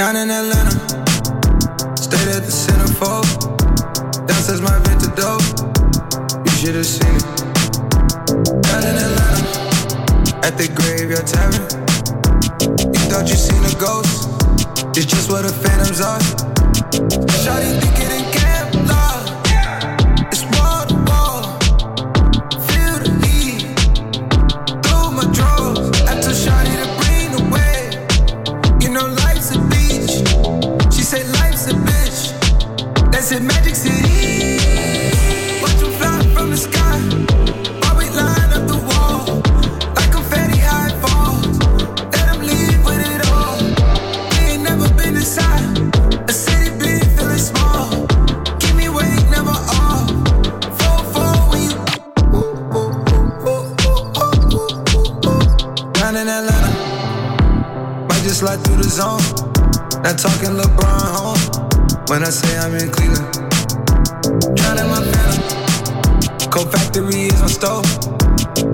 Down in Atlanta, stayed at the centerfold. Downstairs my vintage dope. You should have seen it. Down in Atlanta, at the graveyard tavern. You thought you seen a ghost? It's just where the phantoms are. Shawty thinking slide through the zone. Not talking LeBron home. When I say I'm in Cleveland, drowning my phantom. Cold factory is my stove.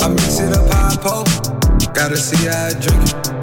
I mix it up high pole. Gotta see how I drink it.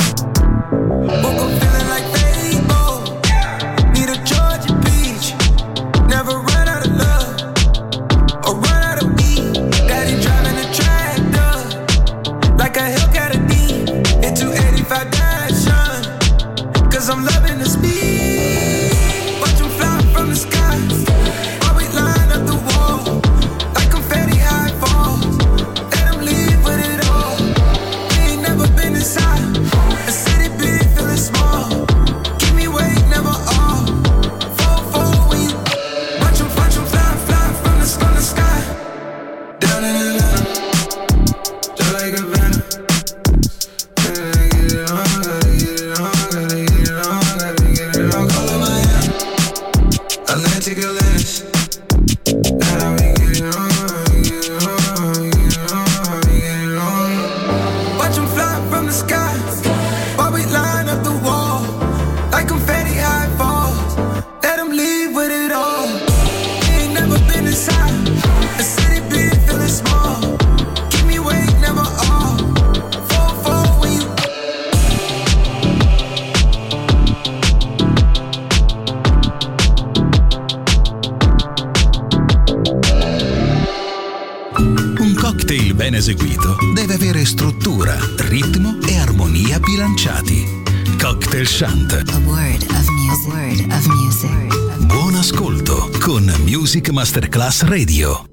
assaggiati. Cocktail Shant. Buon ascolto con Music Masterclass Radio.